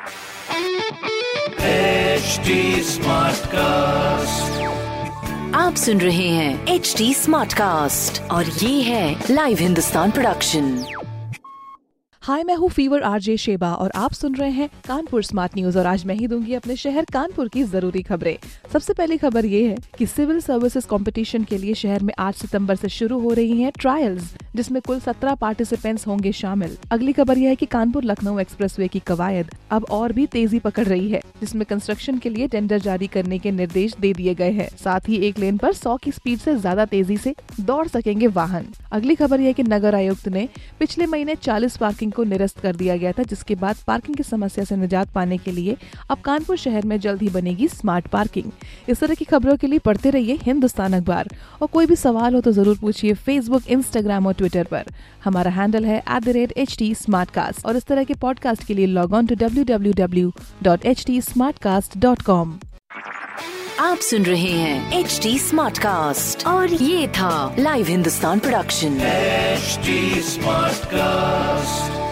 HD Smartcast. आप सुन रहे हैं एच डी स्मार्ट कास्ट और ये है लाइव हिंदुस्तान प्रोडक्शन हाय मैं हूँ फीवर आरजे शेबा और आप सुन रहे हैं कानपुर स्मार्ट न्यूज़ और आज मैं ही दूँगी अपने शहर कानपुर की ज़रूरी खबरें। सबसे पहली खबर ये है कि सिविल सर्विसेज़ कंपटीशन के लिए शहर में 8 सितंबर से शुरू हो रही हैं ट्रायल्स जिसमें कुल 17 पार्टिसिपेंट्स होंगे शामिल। अगली खबर यह है कि कानपुर लखनऊ एक्सप्रेसवे की कवायद अब और भी तेज़ी पकड़ रही है, जिसमें कंस्ट्रक्शन के लिए टेंडर जारी करने के निर्देश दे दिए गए हैं। साथ ही एक लेन पर 100 की स्पीड से ज़्यादा तेज़ी से दौड़ सकेंगे वाहन। अगली खबर यह कि नगर आयुक्त ने पिछले महीने 40 पार्किंग को निरस्त कर दिया गया था, जिसके बाद पार्किंग की समस्या से निजात पाने के लिए अब कानपुर शहर में जल्द ही बनेगी स्मार्ट पार्किंग इस तरह की खबरों के लिए पढ़ते रहिए हिंदुस्तान अखबार। और कोई भी सवाल हो तो ज़रूर पूछिए फेसबुक इंस्टाग्राम और ट्विटर पर। हमारा हैंडल है at the rate H T और इस तरह के पॉडकास्ट के लिए log on to W W W dot H T Smartcast dot com आप सुन रहे हैं एच डी स्मार्ट कास्ट और ये था live Hindustan production smart Smartcast.